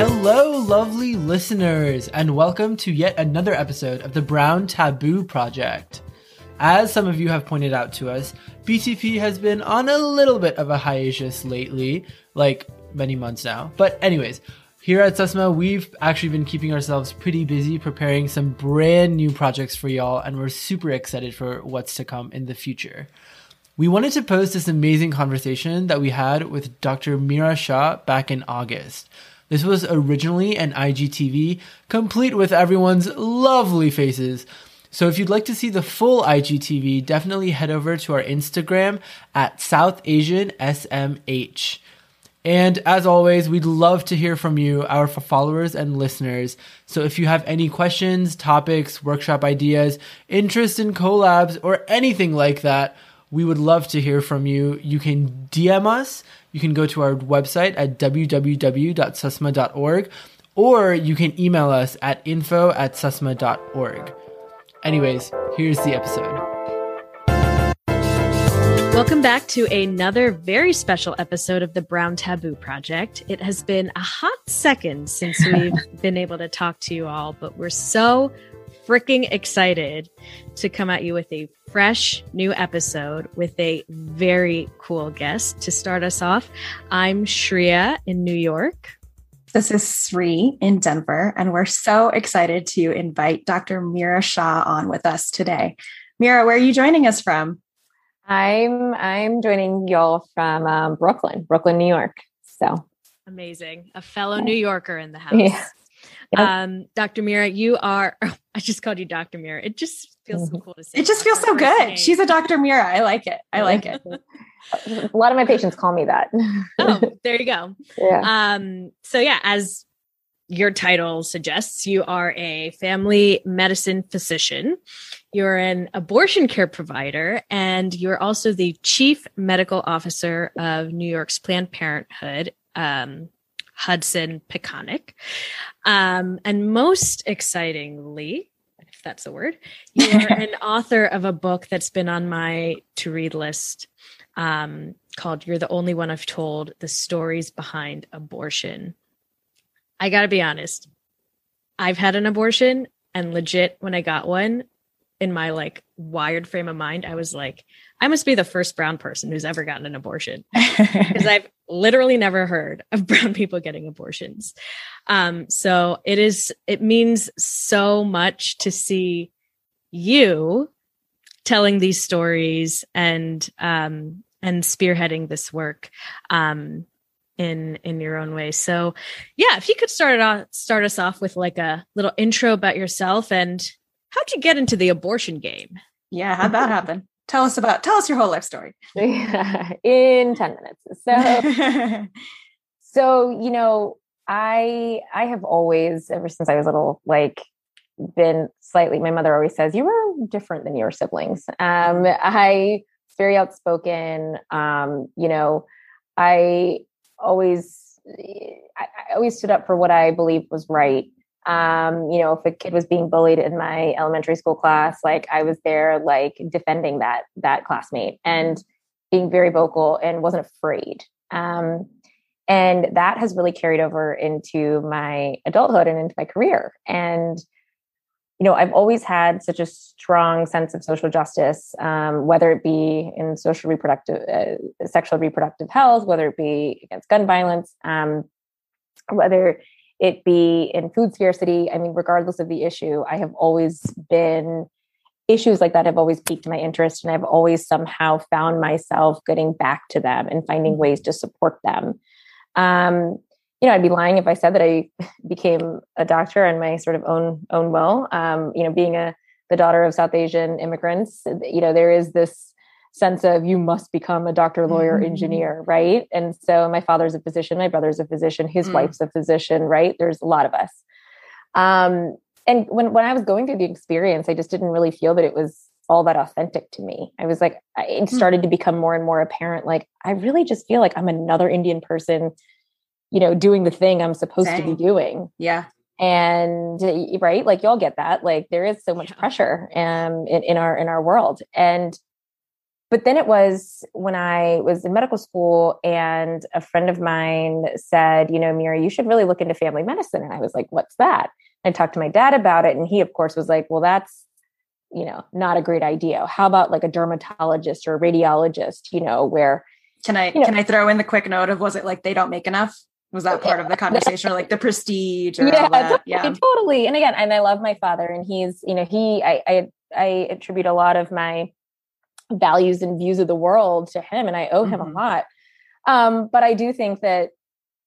Hello, lovely listeners, and welcome to yet another episode of the Brown Taboo Project. As some of you have pointed out to us, BTP has been on a little bit of a hiatus lately, like many months now. But, anyways, here at Susma, we've actually been keeping ourselves pretty busy preparing some brand new projects for y'all, and we're super excited for what's to come in the future. We wanted to post this amazing conversation that we had with Dr. Meera Shah back in August. This was originally an IGTV, complete with everyone's lovely faces. So if you'd like to see the full IGTV, definitely head over to our Instagram at South Asian SMH. And as always, we'd love to hear from you, our followers and listeners. So if you have any questions, topics, workshop ideas, interest in collabs, or anything like that, we would love to hear from you. You can DM us you can go to our website at www.susma.org or you can email us at info at susma.org. Anyways, here's the episode. Welcome back to another very special episode of the Brown Taboo Project. It has been a hot second since we've been able to talk to you all, but we're so freaking excited to come at you with a fresh new episode with a very cool guest. To start us off, I'm Shreya in New York. This is Sri in Denver, and we're so excited to invite Dr. Meera Shah on with us today. Meera, where are you joining us from? I'm I'm joining y'all from um, Brooklyn, Brooklyn, New York. So amazing, a fellow New Yorker in the house. Yeah. Yep. Um, Dr. Meera, you are, oh, I just called you Dr. Meera. It just feels so mm-hmm. cool to say. It just feels so good. Name. She's a Dr. Meera. I like it. I like it. a lot of my patients call me that. oh, there you go. Yeah. Um, so yeah, as your title suggests, you are a family medicine physician. You're an abortion care provider, and you're also the chief medical officer of New York's Planned Parenthood. Um, Hudson Peconic. Um, and most excitingly, if that's a word, you are an author of a book that's been on my to read list um, called You're the Only One I've Told The Stories Behind Abortion. I got to be honest, I've had an abortion, and legit, when I got one, in my like wired frame of mind, I was like, I must be the first brown person who's ever gotten an abortion because I've literally never heard of brown people getting abortions. Um, so it is, it means so much to see you telling these stories and, um, and spearheading this work, um, in, in your own way. So yeah, if you could start it off, start us off with like a little intro about yourself and how'd you get into the abortion game? Yeah, how'd that happen? tell us about tell us your whole life story. In 10 minutes. So so you know i i have always ever since i was little like been slightly my mother always says you were different than your siblings. Um i very outspoken um you know i always I, I always stood up for what i believed was right um, you know, if a kid was being bullied in my elementary school class, like I was there, like defending that that classmate and being very vocal and wasn't afraid. Um, and that has really carried over into my adulthood and into my career. And you know, I've always had such a strong sense of social justice, um, whether it be in social reproductive, uh, sexual reproductive health, whether it be against gun violence, um, whether it be in food scarcity. I mean, regardless of the issue, I have always been issues like that have always piqued my interest and I've always somehow found myself getting back to them and finding mm-hmm. ways to support them. Um, you know, I'd be lying if I said that I became a doctor on my sort of own own will. Um, you know, being a the daughter of South Asian immigrants, you know, there is this sense of you must become a doctor, lawyer, mm-hmm. engineer, right? And so my father's a physician, my brother's a physician, his mm. wife's a physician, right? There's a lot of us. Um, and when when I was going through the experience, I just didn't really feel that it was all that authentic to me. I was like, it hmm. started to become more and more apparent. Like, I really just feel like I'm another Indian person, you know, doing the thing I'm supposed Dang. to be doing. Yeah and right like y'all get that like there is so much pressure um in, in our in our world and but then it was when I was in medical school and a friend of mine said, you know, Meera, you should really look into family medicine. And I was like, what's that? I talked to my dad about it. And he, of course, was like, well, that's, you know, not a great idea. How about like a dermatologist or a radiologist, you know, where. Can I, you know, can I throw in the quick note of was it like they don't make enough? Was that part of the conversation or like the prestige or yeah, totally, yeah, totally. And again, and I love my father and he's, you know, he, I, I, I attribute a lot of my values and views of the world to him and I owe him mm-hmm. a lot. Um, but I do think that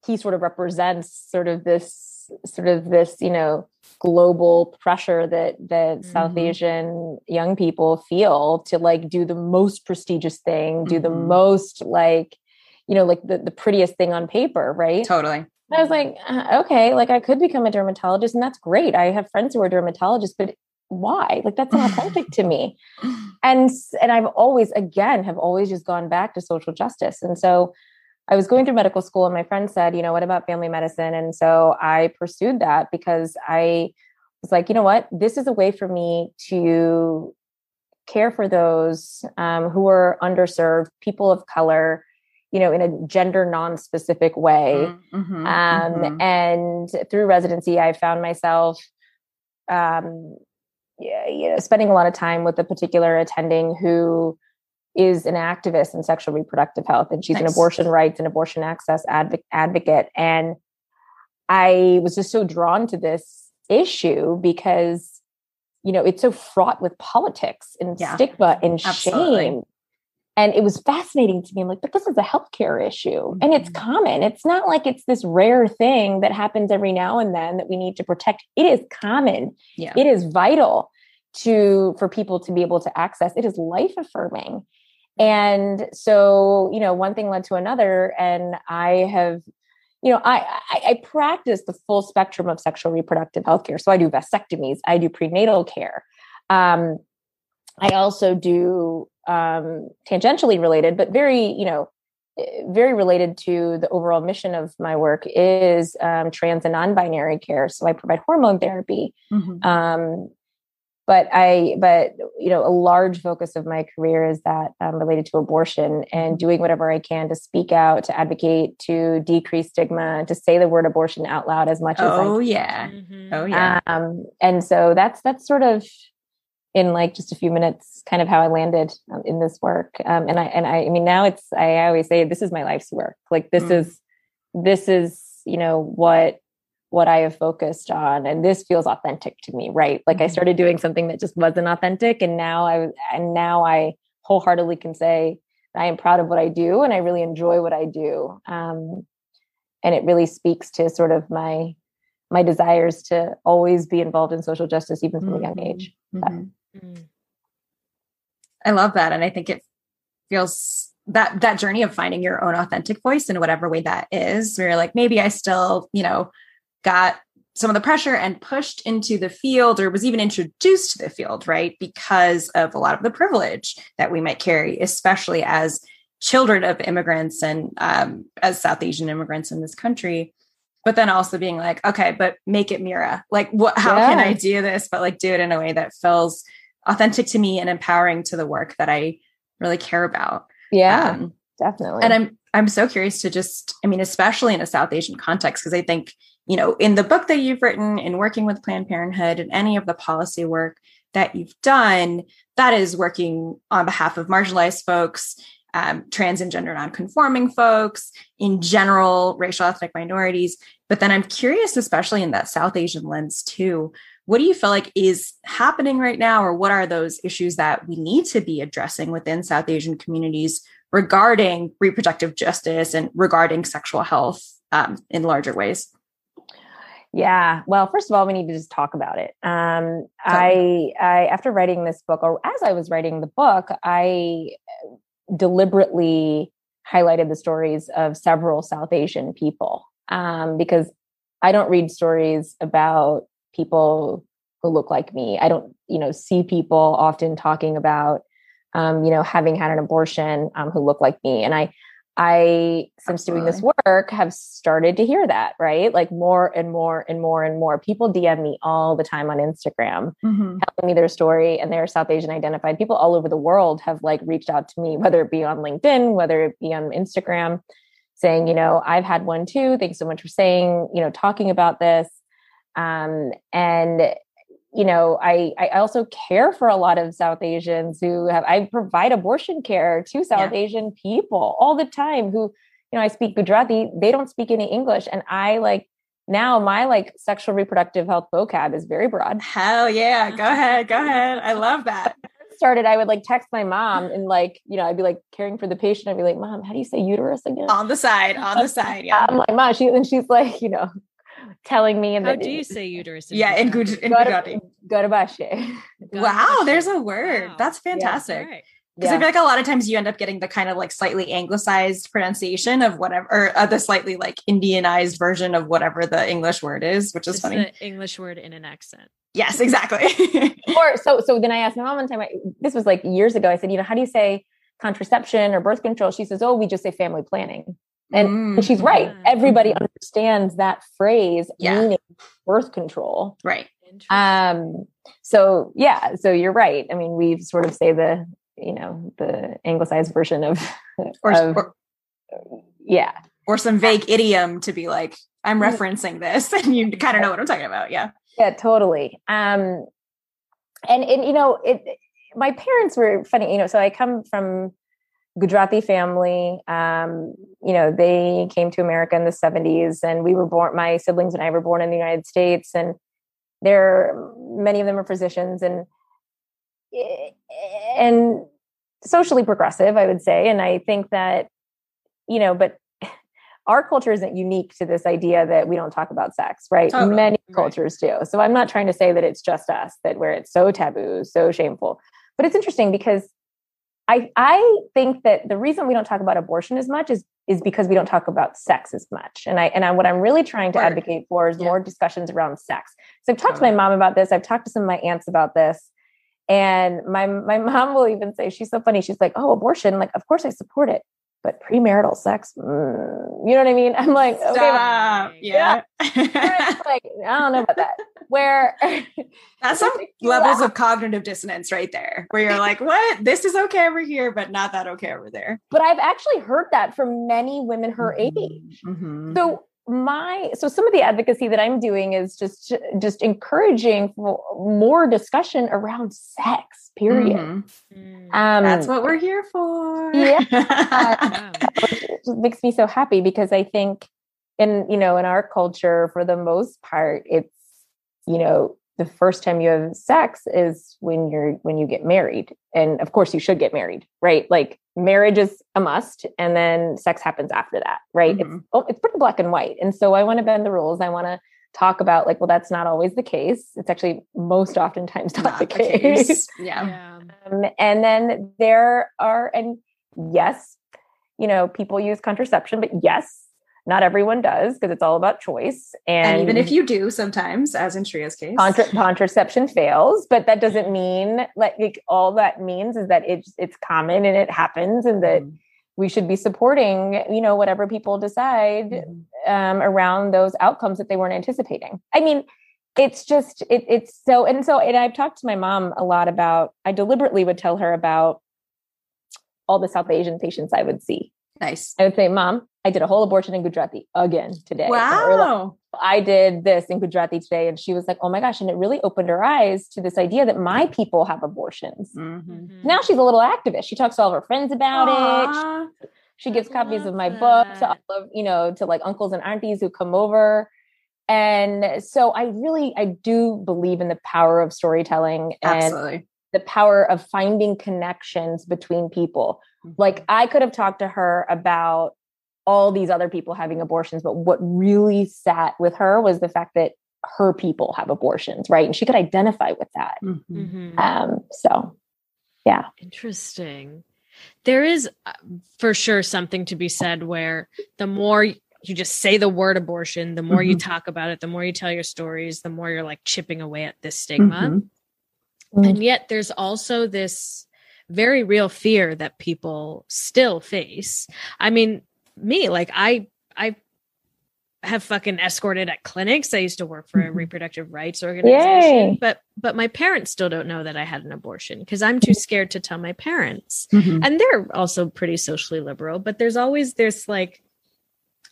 he sort of represents sort of this sort of this, you know, global pressure that that mm-hmm. South Asian young people feel to like do the most prestigious thing, do mm-hmm. the most like, you know, like the, the prettiest thing on paper, right? Totally. I was like, uh, okay, like I could become a dermatologist, and that's great. I have friends who are dermatologists, but why? Like that's not authentic to me. And and i've always again have always just gone back to social justice. And so i was going through medical school and my friend said you know what about family medicine? And so i pursued that because i was like you know what? This is a way for me to care for those um, who are underserved people of color you know in a gender non-specific way. Mm-hmm, um, mm-hmm. and through residency i found myself um, you know, spending a lot of time with a particular attending who is an activist in sexual reproductive health and she's nice. an abortion rights and abortion access adv- advocate and i was just so drawn to this issue because you know it's so fraught with politics and yeah. stigma and Absolutely. shame and it was fascinating to me i'm like but this is a healthcare issue. Mm-hmm. and it's mm-hmm. common. It's not like it's this rare thing that happens every now and then that we need to protect. It is common. Yeah. it is vital to for people to be able to access. It is life affirming. And so you know one thing led to another and i have you know I, I i, practice the full spectrum of sexual reproductive health care so i do vasectomies i do prenatal care. Um, i also do um, tangentially related but very you know very related to the overall mission of my work is um, trans and non-binary care so i provide hormone therapy mm-hmm. um, but I, but you know, a large focus of my career is that um, related to abortion and mm-hmm. doing whatever I can to speak out, to advocate, to decrease stigma, to say the word abortion out loud as much oh, as oh yeah, mm-hmm. oh yeah. Um, and so that's that's sort of in like just a few minutes, kind of how I landed um, in this work. Um, and I and I, I mean, now it's I always say this is my life's work. Like this mm. is this is you know what what I have focused on. And this feels authentic to me, right? Like mm-hmm. I started doing something that just wasn't authentic. And now I, and now I wholeheartedly can say I am proud of what I do and I really enjoy what I do. Um, and it really speaks to sort of my, my desires to always be involved in social justice, even from mm-hmm. a young age. Mm-hmm. Mm-hmm. I love that. And I think it feels that that journey of finding your own authentic voice in whatever way that is where you're like maybe i still you know got some of the pressure and pushed into the field or was even introduced to the field, right? Because of a lot of the privilege that we might carry, especially as children of immigrants and um, as South Asian immigrants in this country. But then also being like, okay, but make it Meera. Like, what? How yeah. can I do this? But like, do it in a way that feels authentic to me and empowering to the work that I really care about. Yeah, um, definitely. And I'm I'm so curious to just, I mean, especially in a South Asian context, because I think you know, in the book that you've written, in working with Planned Parenthood, and any of the policy work that you've done, that is working on behalf of marginalized folks, um, trans and gender nonconforming folks, in general, racial ethnic minorities. But then I'm curious, especially in that South Asian lens too, what do you feel like is happening right now, or what are those issues that we need to be addressing within South Asian communities regarding reproductive justice and regarding sexual health um, in larger ways? Yeah. Well, first of all, we need to just talk about it. Um, I, I, after writing this book, or as I was writing the book, I deliberately highlighted the stories of several South Asian people um, because I don't read stories about people who look like me. I don't, you know, see people often talking about, um, you know, having had an abortion um, who look like me, and I, I, since Absolutely. doing this work, have started to hear that, right? Like more and more and more and more people DM me all the time on Instagram, mm-hmm. telling me their story, and they're South Asian identified. People all over the world have like reached out to me, whether it be on LinkedIn, whether it be on Instagram, saying, you know, I've had one too. Thanks so much for saying, you know, talking about this. Um, and you know, I I also care for a lot of South Asians who have I provide abortion care to South yeah. Asian people all the time who, you know, I speak Gujarati, they don't speak any English. And I like now my like sexual reproductive health vocab is very broad. Hell yeah. Go ahead. Go ahead. I love that. started, I would like text my mom and like, you know, I'd be like caring for the patient. I'd be like, Mom, how do you say uterus again? On the side, on the side. Yeah. I'm like, Mom, she and she's like, you know, telling me and how do you say uterus in yeah in, Guj- in Gujarati Garbhashay. wow there's a word wow. that's fantastic yeah. Because yeah. I feel like a lot of times you end up getting the kind of like slightly anglicized pronunciation of whatever, or uh, the slightly like Indianized version of whatever the English word is, which is funny. English word in an accent. Yes, exactly. or so, so then I asked my mom one time. I, this was like years ago. I said, you know, how do you say contraception or birth control? She says, oh, we just say family planning. And, mm. and she's right. Everybody understands that phrase yeah. meaning birth control. Right. Um, so yeah, so you're right. I mean, we sort of say the, you know, the anglicized version of, or, of, or yeah. Or some vague idiom to be like, I'm mm. referencing this and you kind of know what I'm talking about. Yeah. Yeah, totally. Um, and, and, you know, it, my parents were funny, you know, so I come from Gujarati family. Um, you know, they came to America in the 70s and we were born, my siblings and I were born in the United States and there, many of them are physicians and, and socially progressive, I would say. And I think that, you know, but our culture isn't unique to this idea that we don't talk about sex, right? Totally. Many right. cultures do. So I'm not trying to say that it's just us that where it's so taboo, so shameful. But it's interesting because I I think that the reason we don't talk about abortion as much is is because we don't talk about sex as much. And I and I, what I'm really trying to advocate for is yeah. more discussions around sex. So I've talked to my mom about this. I've talked to some of my aunts about this. And my my mom will even say she's so funny. She's like, "Oh, abortion! Like, of course I support it, but premarital sex, mm, you know what I mean?" I'm like, Stop. "Okay, yeah." yeah. like, I don't know about that where that's some levels of cognitive dissonance right there where you're like what this is okay over here but not that okay over there but i've actually heard that from many women her mm-hmm. age mm-hmm. so my so some of the advocacy that i'm doing is just just encouraging more discussion around sex period. Mm-hmm. um that's what we're here for. Yeah. Which makes me so happy because i think in you know in our culture for the most part it's you know the first time you have sex is when you're when you get married. And of course you should get married right? Like marriage is a must and then sex happens after that right? Mm-hmm. it's oh, it's pretty black and white. And so i want to bend the rules. I want to talk about like well that's not always the case. It's actually most oftentimes not, not the, the, case, case. yeah, yeah. Um, and then there are and yes you know people use contraception but yes not everyone does because it's all about choice. And, and, even if you do, sometimes, as in Shreya's case, contra- contraception fails. But that doesn't mean like, like, all that means is that it's it's common and it happens, and that mm. we should be supporting you know whatever people decide mm. um, around those outcomes that they weren't anticipating. I mean. It's just it, it's so and so and I've talked to my mom a lot about I deliberately would tell her about all the South Asian patients I would see Nice. I would say, Mom, I did a whole abortion in Gujarati again today. Wow. I did this in Gujarati today. And she was like, oh my gosh. And it really opened her eyes to this idea that my people have abortions. Mm-hmm. mm-hmm. Now she's a little activist. She talks to all of her friends about Aww. it. She, she gives copies of my that. book to all of, you know, to like uncles and aunties who come over. And so I really, I do believe in the power of storytelling and Absolutely. the power of finding connections between people like mm-hmm. I could have talked to her about all these other people having abortions, but what really sat with her was the fact that her people have abortions, right? And she could identify with that. Mm-hmm. mm-hmm. Um, so, yeah. Interesting. There is uh, for sure something to be said where the more you just say the word abortion, the more mm-hmm. you talk about it, the more you tell your stories, the more you're like chipping away at this stigma. Mm-hmm. And yet there's also this very real fear that people still face. I mean, me, like I I have fucking escorted at clinics. I used to work for a mm-hmm. reproductive rights organization, Yay. but but my parents still don't know that I had an abortion because I'm too scared to tell my parents. Mm-hmm. And they're also pretty socially liberal, but there's always there's like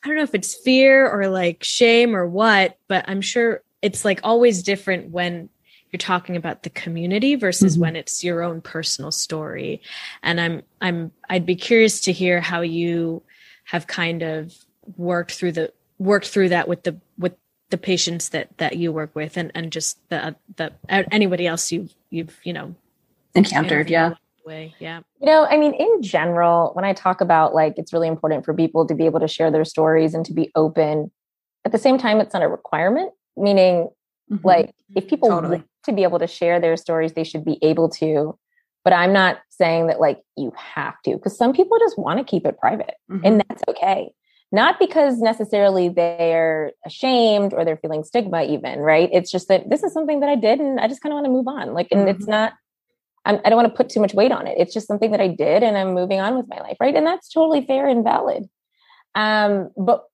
I don't know if it's fear or like shame or what, but I'm sure it's like always different when you're talking about the community versus mm-hmm. when it's your own personal story. And I'm I'm I'd be curious to hear how you have kind of worked through the worked through that with the with the patients that that you work with and and just the the anybody else you've you've you know encountered yeah way yeah you know i mean in general when i talk about like it's really important for people to be able to share their stories and to be open at the same time it's not a requirement meaning mm-hmm. like if people totally. want to be able to share their stories they should be able to but i'm not saying that like you have to because some people just want to keep it private mm-hmm. and that's okay. Not because necessarily they're ashamed or they're feeling stigma even right? It's just that this is something that i did and i just kind of want to move on. Like and mm-hmm. it's not I'm, i do not want to put too much weight on it. It's just something that i did and i'm moving on with my life right? And that's totally fair and valid. Um but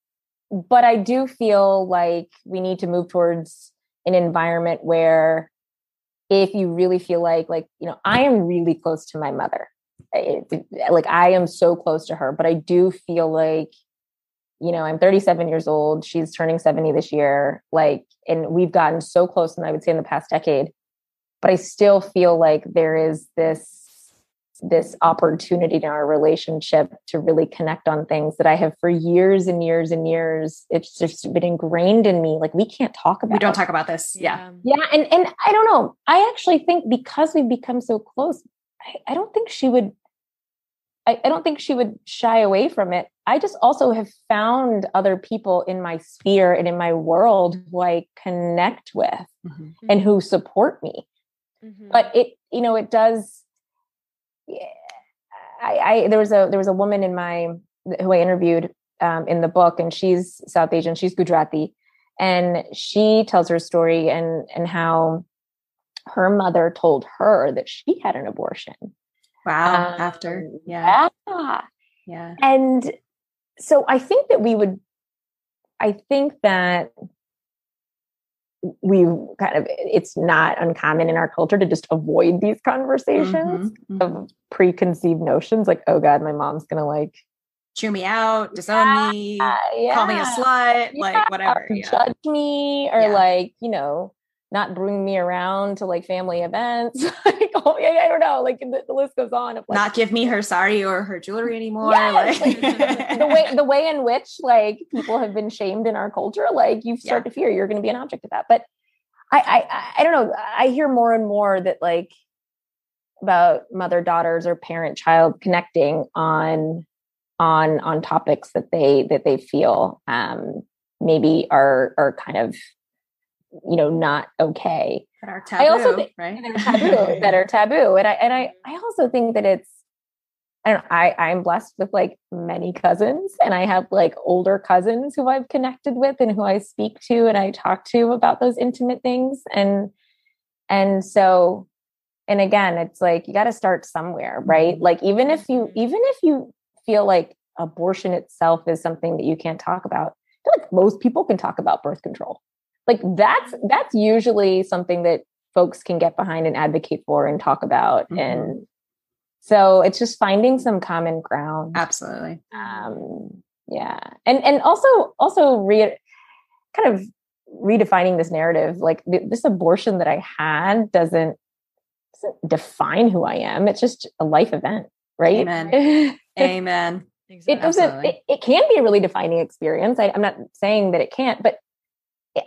but i do feel like we need to move towards an environment where if you really feel like like you know i am really close to my mother it, like i am so close to her but i do feel like you know, I'm 37 years old. She's turning 70 this year. Like, and we've gotten so close, and I would say in the past decade, but I still feel like there is this this opportunity in our relationship to really connect on things that I have for years and years and years. It's just been ingrained in me. Like we can't talk about. We don't talk about this. Yeah, yeah, and and I don't know. I actually think because we've become so close, I, I don't think she would I, I don't think she would shy away from it. I just also have found other people in my sphere and in my world who I connect with mm-hmm. and who support me. Mm-hmm. But it, you know, it does. I, I there was a there was a woman in my who I interviewed um, in the book, and she's South Asian. She's Gujarati, and she tells her story and and how her mother told her that she had an abortion Wow. Um, after. Yeah. yeah. Yeah. And so I think that we would, I think that we kind of, it's not uncommon in our culture to just avoid these conversations mm-hmm, mm-hmm. of preconceived notions like, oh God, my mom's to like, chew me out, disown yeah, me, yeah. call me a slut, yeah, like whatever. Judge me or like, you know, not bring me around to like family events. oh, yeah, I don't know. Like the, the list goes on. Of, like, not give me her sari or her jewelry anymore. Yes, like, like the way the way in which like people have been shamed in our culture, like you start yeah. to fear you're going to be an object of that. But I, I I don't know. I hear more and more that like about mother daughters or parent child connecting on on on topics that they that they feel um maybe are are kind of you know not okay that are taboo, I also think, right? That are taboo, that are taboo, and I and I I also think that it's I don't know, I I'm blessed with like many cousins, and I have like older cousins who I've connected with and who I speak to and I talk to about those intimate things, and and so and again, it's like you got to start somewhere, right? Mm-hmm. Like even if you mm-hmm. even if you feel like abortion itself is something that you can't talk about, I feel like most people can talk about birth control like that's that's usually something that folks can get behind and advocate for and talk about mm-hmm. and so it's just finding some common ground. Absolutely. Um yeah. And and also also re kind of redefining this narrative like th- this abortion that i had doesn't doesn't define who i am. It's just a life event right? Amen. Amen. Exactly. it doesn't it, it, can be a really defining experience. I, i'm not saying that it can't but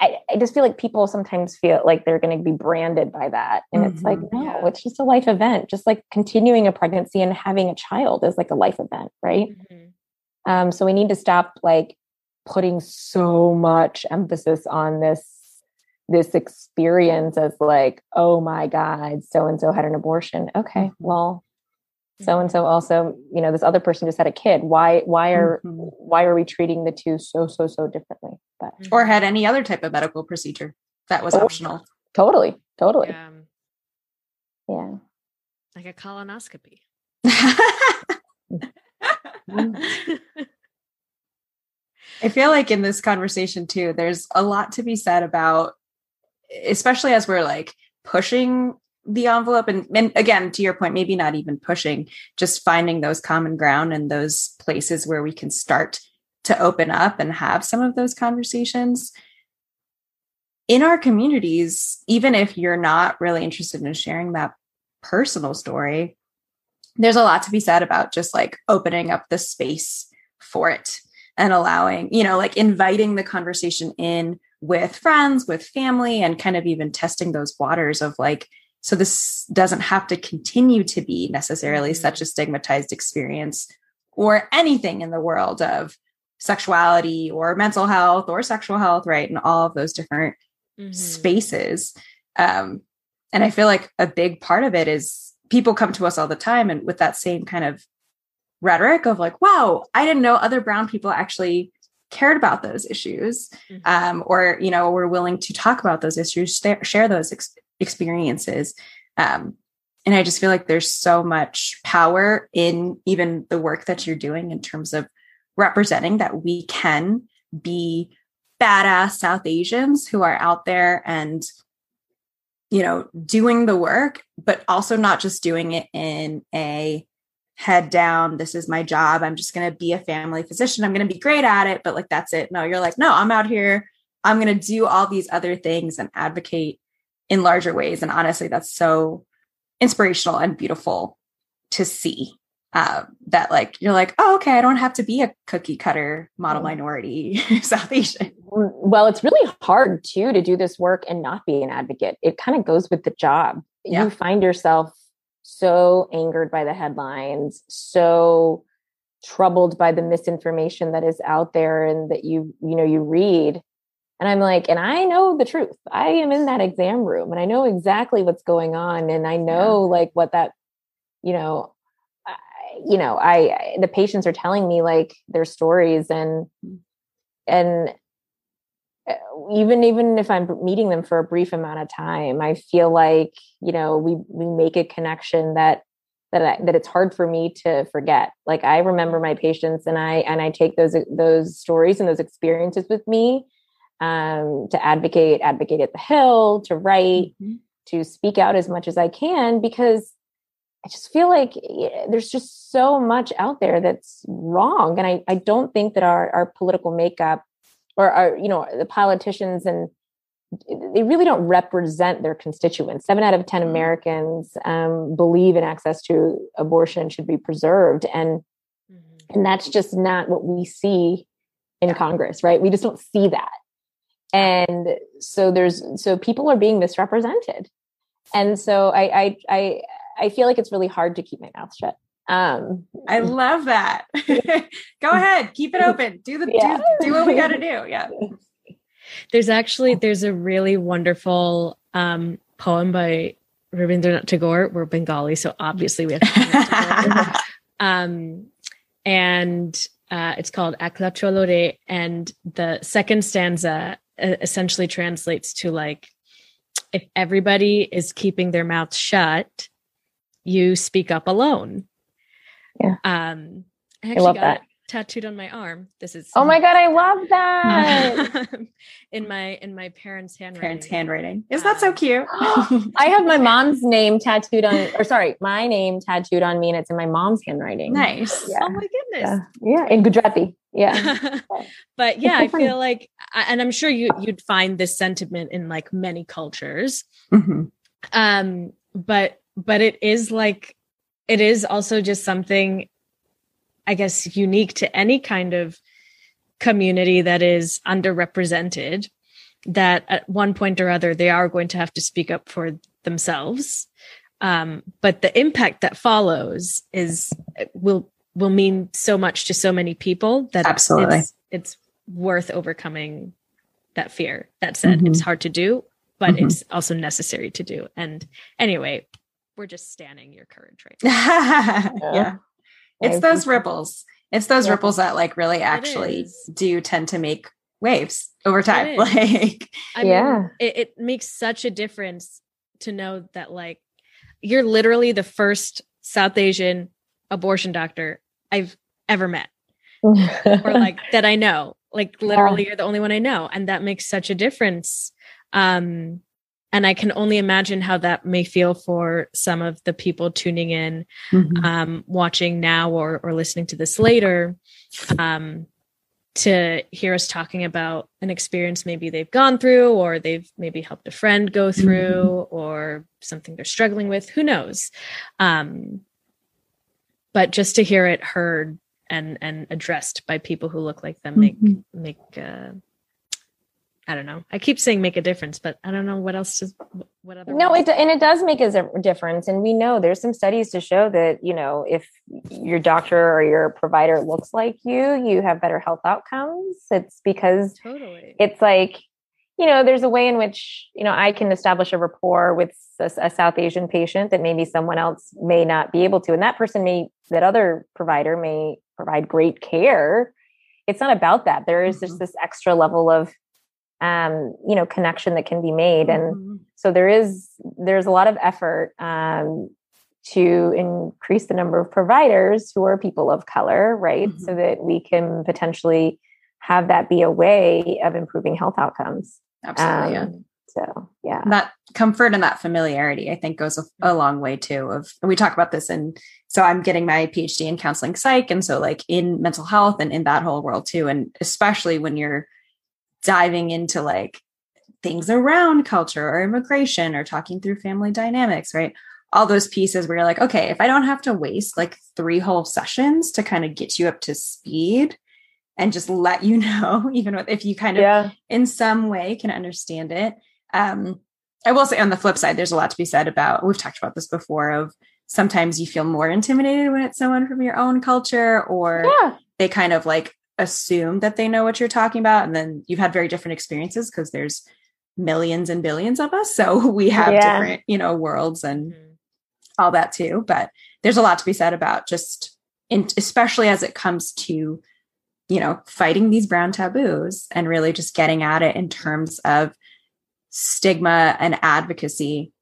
I, I, just feel like people sometimes feel like they're going to be branded by that. And mm-hmm. it's like, mm-hmm. no, yeah. it's just a life event. Just like continuing a pregnancy and having a child is like a life event, right? Mm-hmm. Um, so we need to stop like putting so much emphasis on this this experience as like, oh my God, so and so had an abortion. Okay, mm-hmm. well, so and so also you know this other person just had a kid why why are mm-hmm. why are we treating the two so so so differently but or had any other type of medical procedure that was oh, optional totally totally yeah. yeah like a colonoscopy. I feel like in this conversation too, there's a lot to be said about, especially as we're like pushing the envelope. And, and again to your point maybe not even pushing just finding those common ground and those places where we can start to open up and have some of those conversations. In our communities even if you're not really interested in sharing that personal story there's a lot to be said about just like opening up the space for it and allowing you know like inviting the conversation in with friends with family and kind of even testing those waters of like so this doesn't have to continue to be necessarily mm-hmm. such a stigmatized experience or anything in the world of sexuality or mental health or sexual health, right? And all of those different mm-hmm. spaces. Um, and I feel like a big part of it is people come to us all the time and with that same kind of rhetoric of like, wow, I didn't know other brown people actually cared about those issues mm-hmm. um, or you know were willing to talk about those issues share those ex- experiences. Um, and I just feel like there's so much power in even the work that you're doing in terms of representing that we can be badass South Asians who are out there and you know doing the work but also not just doing it in a head down this is my job i'm just going to be a family physician i'm going to be great at it but like that's it no you're like no i'm out here i'm going to do all these other things and advocate in larger ways. And honestly, that's so inspirational and beautiful to see. Uh, that like you're like, oh, okay, I don't have to be a cookie cutter model minority South Asian. Well, it's really hard too to do this work and not be an advocate. It kind of goes with the job. Yeah. You find yourself so angered by the headlines, so troubled by the misinformation that is out there and that you you know you read and I'm like, and I know the truth. I am in that exam room and I know exactly what's going on. And I know yeah. like what that, you know, I, you know, I, I, the patients are telling me like their stories and, mm. and uh, even, even if I'm meeting them for a brief amount of time, I feel like, you know, we, we make a connection that, that I, that it's hard for me to forget. Like I remember my patients and I, and I take those, those stories and those experiences with me um, to advocate, advocate at the Hill, to write, mm-hmm. to speak out as much as I can because I just feel like there's just so much out there that's wrong. And I, I don't think that our, our political makeup or our, you know, the politicians and they really don't represent their constituents. Seven out of 10 mm-hmm. Americans um, believe in access to abortion should be preserved. And, mm-hmm. and that's just not what we see in Congress, right? We just don't see that and so there's so people are being misrepresented. And so i i i, I feel like it's really hard to keep my mouth shut. Um i love that. Go ahead keep it open. Do the yeah. do, do what we got to do. Yeah. There's actually there's a really wonderful um poem by Rabindranath Tagore. We're Bengali, so obviously we have to um, and uh, it's called Ekla Cholore, and the second stanza essentially translates to like if everybody is keeping their mouth shut, you speak up alone. Yeah. Um, I, I love that. Tattooed on my arm. This is oh my god, I love that. in my in my parents' handwriting. Parents' handwriting. Is that so cute? I have my mom's name tattooed on, or sorry, my name tattooed on me, and it's in my mom's handwriting. Nice. Yeah. Oh my goodness. Yeah, yeah. in Gujarati yeah but yeah i feel like and i'm sure you you'd find this sentiment in like many cultures mm-hmm. um but but it is like it is also just something i guess unique to any kind of community that is underrepresented that at one point or other they are going to have to speak up for themselves um, but the impact that follows is will will mean so much to so many people that absolutely it's, it's worth overcoming that fear. That said, mm-hmm. it's hard to do, but mm-hmm. it's also necessary to do. And anyway, we're just standing your courage right yeah. yeah. It's those ripples. It's those yeah. ripples that like really actually do tend to make waves over time. Like I yeah. Mean, it, it makes such a difference to know that like you're literally the first South Asian abortion doctor I've ever met. or like that I know. Like literally you're the only one I know. And that makes such a difference. Um and I can only imagine how that may feel for some of the people tuning in, mm-hmm. um, watching now or or listening to this later. Um to hear us talking about an experience maybe they've gone through or they've maybe helped a friend go mm-hmm. through mm-hmm. or something they're struggling with who knows um, but just to hear it heard and and addressed by people who look like them make mm-hmm. make uh, I don't know. I keep saying make a difference, but I don't know what else to what other. No, it and it does make a difference, and we know there's some studies to show that you know if your doctor or your provider looks like you, you have better health outcomes. It's because totally. It's like you know there's a way in which you know I can establish a rapport with a, a South Asian patient that maybe someone else may not be able to, and that person may that other provider may provide great care. It's not about that. There is mm-hmm. just this extra level of um, you know connection that can be made and mm-hmm. so there is there's a lot of effort um, to increase the number of providers who are people of color right mm-hmm. so that we can potentially have that be a way of improving health outcomes absolutely um, yeah. so yeah that comfort and that familiarity i think goes a, a long way too of we talk about this and so i'm getting my phd in counseling psych and so like in mental health and in that whole world too and especially when you're diving into like things around culture or immigration or talking through family dynamics, right? All those pieces where you're like, okay, if I don't have to waste like three whole sessions to kind of get you up to speed and just let you know, even if you kind of yeah. in some way can understand it. Um, I will say on the flip side, there's a lot to be said about, we've talked about this before of sometimes you feel more intimidated when it's someone from your own culture or yeah. they kind of like assume that they know what you're talking about and then you've had very different experiences because there's millions and billions of us so we have yeah. different you know worlds and mm-hmm. all that too but there's a lot to be said about just in, especially as it comes to you know fighting these brown taboos and really just getting at it in terms of stigma and advocacy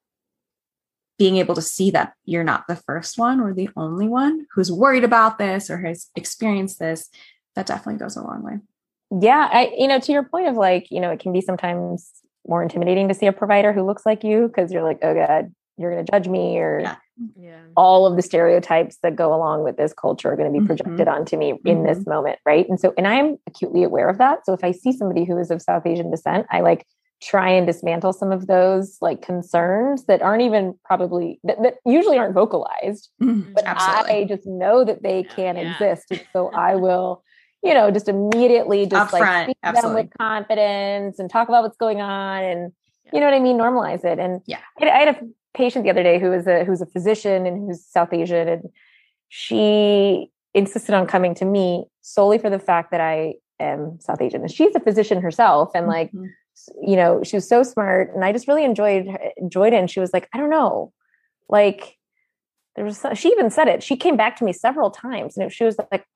being able to see that you're not the first one or the only one who's worried about this or has experienced this that definitely goes a long way. Yeah, I you know to your point of like, you know, it can be sometimes more intimidating to see a provider who looks like you because you're like, "Oh god, you're going to judge me or yeah. Yeah. all of the stereotypes that go along with this culture are going to be projected mm-hmm. onto me mm-hmm. in this mm-hmm. moment right and so and i'm acutely aware of that so if i see somebody who is of south asian descent i like try and dismantle some of those like concerns that aren't even probably that, that usually aren't vocalized mm-hmm. but Absolutely. i just know that they yeah. can exist so i will you know, just immediately just like speak them with confidence and talk about what's going on and yeah. you know what I mean, normalize it. And yeah, I, I had a patient the other day who was a who's a physician and who's South Asian, and she insisted on coming to me solely for the fact that I am South Asian. And she's a physician herself, and like, mm-hmm. you know, she was so smart, and I just really enjoyed enjoyed it. And she was like, I don't know, like. There was she even said it. She came back to me several times, and she was like,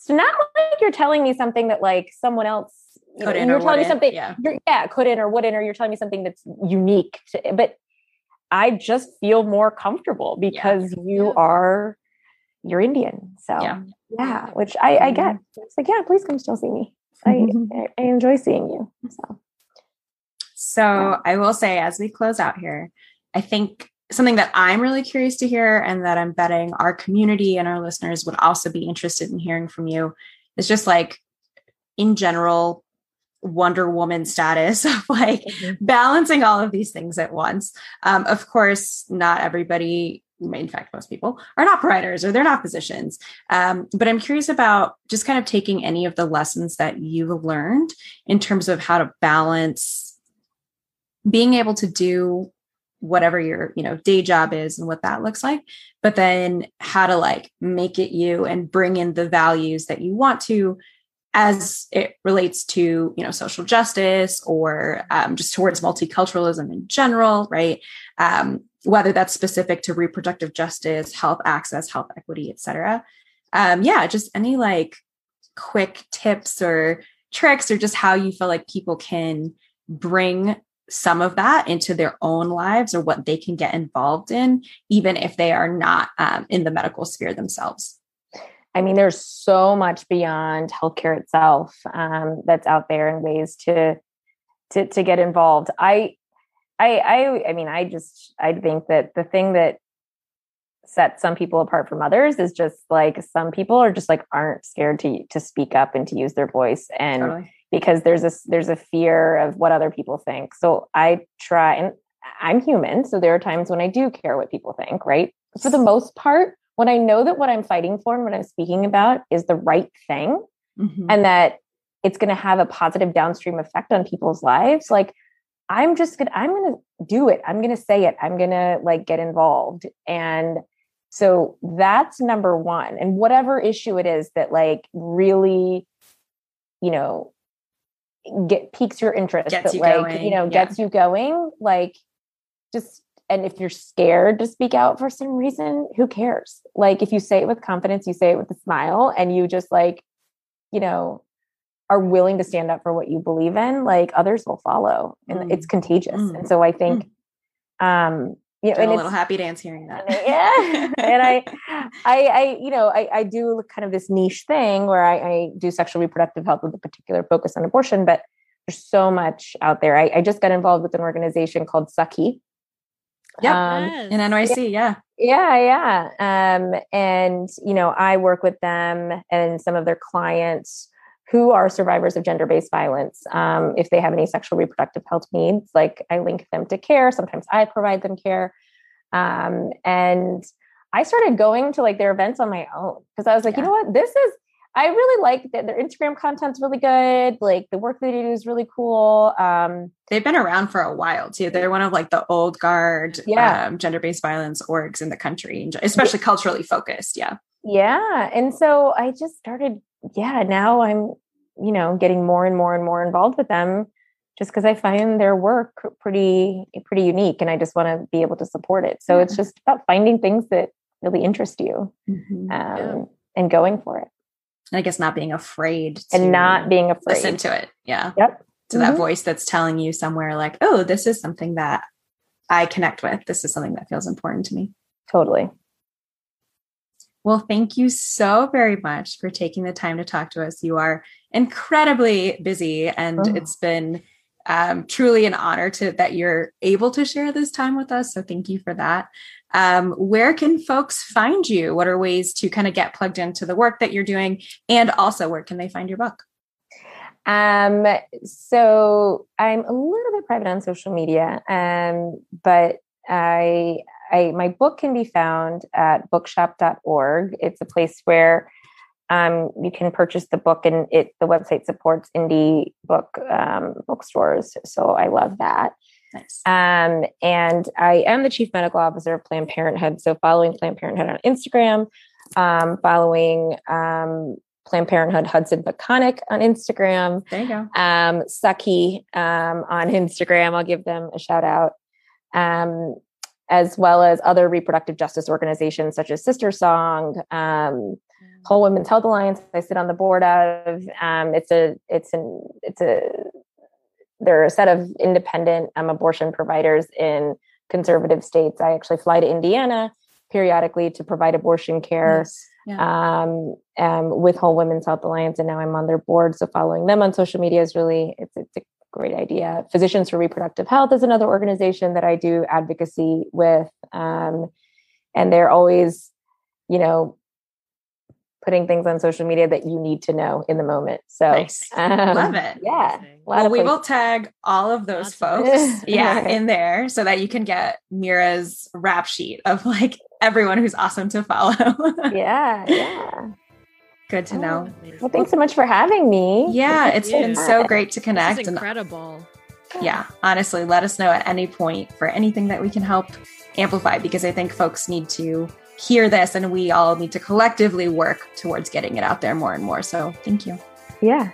so not like you're telling me something that like someone else you know, you're telling me something yeah. yeah couldn't or wouldn't or you're telling me something that's unique to, but I just feel more comfortable because yeah. you yeah. are you're Indian. So yeah, yeah which I, I get. Mm-hmm. It's like, yeah, please come still see me. I, I enjoy seeing you. So so I will say as we close out here, I think something that I'm really curious to hear and that I'm betting our community and our listeners would also be interested in hearing from you is just like in general Wonder Woman status of like mm-hmm. balancing all of these things at once. Um, of course, not everybody, in fact, most people are not providers or they're not physicians. Um, but I'm curious about just kind of taking any of the lessons that you've learned in terms of how to balance being able to do whatever your you know day job is and what that looks like but then how to like make it you and bring in the values that you want to as it relates to you know social justice or um, just towards multiculturalism in general right? Um, whether that's specific to reproductive justice health access health equity etc um, yeah just any like quick tips or tricks or just how you feel like people can bring some of that into their own lives or what they can get involved in, even if they are not um, in the medical sphere themselves? I mean, there's so much beyond healthcare itself um, that's out there and ways to to to get involved. I, I, I, I mean, I just I think that the thing that sets some people apart from others is just like some people are just like aren't scared to to speak up and to use their voice and totally. Because there's a there's a fear of what other people think. So I try and I'm human, so there are times when I do care what people think, right? For the most part, when I know that what I'm fighting for and what I'm speaking about is the right thing mm-hmm. and that it's going to have a positive downstream effect on people's lives, like I'm just going to, I'm going to do it. I'm going to say it. I'm going to like get involved. And so that's number one. And whatever issue it is that like really, you know, get piques your interest, gets that you like, going. you know, yeah. gets you going, like just and if you're scared to speak out for some reason, who cares? Like if you say it with confidence, you say it with a smile, and you just like, you know, are willing to stand up for what you believe in, like others will follow, and mm. it's contagious. Mm. And so I think, mm. um, you know, and a little happy dance hearing that. yeah, and I, I, I, you know, I, I do kind of this niche thing where I, I do sexual reproductive health with a particular focus on abortion, but there's so much out there. I, I just got involved with an organization called Sakhi, yeah, um, in NYC, yeah. Yeah, yeah. Um, and you know, I work with them and some of their clients who are survivors of gender-based violence. Um, if they have any sexual reproductive health needs, like I link them to care. Sometimes I provide them care. Um, and I started going to like their events on my own because I was like, yeah. you know what, this is I really like that their Instagram content's really good. Like the work they do is really cool. Um, They've been around for a while too. They're one of like the old guard yeah. um, gender-based violence orgs in the country, especially culturally focused. Yeah. Yeah. And so I just started, yeah, now I'm, you know, getting more and more and more involved with them just because I find their work pretty, pretty unique and I just want to be able to support it. So yeah. it's just about finding things that really interest you mm-hmm. um, yeah. and going for it. And I guess not being afraid and not being afraid. To listen to it. Yeah. Yep. To mm-hmm. that voice that's telling you somewhere like, oh, this is something that I connect with. This is something that feels important to me. Totally. Well, thank you so very much for taking the time to talk to us. You are incredibly busy, and oh. it's been um, truly an honor to that you're able to share this time with us. So, thank you for that um, where can folks find you? What are ways to kind of get plugged into the work that you're doing? And also, where can they find your book? Um, so I'm a little bit private on social media, um, but I, I, my book can be found at bookshop.org. It's a place where um, you can purchase the book, and it the website supports indie book um, bookstores. So I love that. Nice. Um, and I am the chief medical officer of Planned Parenthood. So following Planned Parenthood on Instagram, um, following um, Planned Parenthood Hudson Peconic on Instagram. There you go. Um, Sakhi um, on Instagram. I'll give them a shout out. Um, as well as other reproductive justice organizations such as SisterSong, um, mm. Whole Women's Health Alliance. I sit on the board of. Um, it's a it's an it's a there are a set of independent um, abortion providers in conservative states. I actually fly to Indiana periodically to provide abortion care yeah. um, um, with Whole Women's Health Alliance, and now I'm on their board. So following them on social media is really it's it's a great idea. Physicians for Reproductive Health is another organization that I do advocacy with, um, and they're always, you know, putting things on social media that you need to know in the moment. So nice. um, love it. Yeah. Well, we will tag all of those folks, yeah, in there so that you can get Meera's rap sheet of like everyone who's awesome to follow. yeah, yeah. Good to oh, know. Well, thanks so much for having me. Yeah, it's been so great to connect. incredible. And, yeah, honestly, let us know at any point for anything that we can help amplify because I think folks need to hear this and we all need to collectively work towards getting it out there more and more. So thank you. Yeah.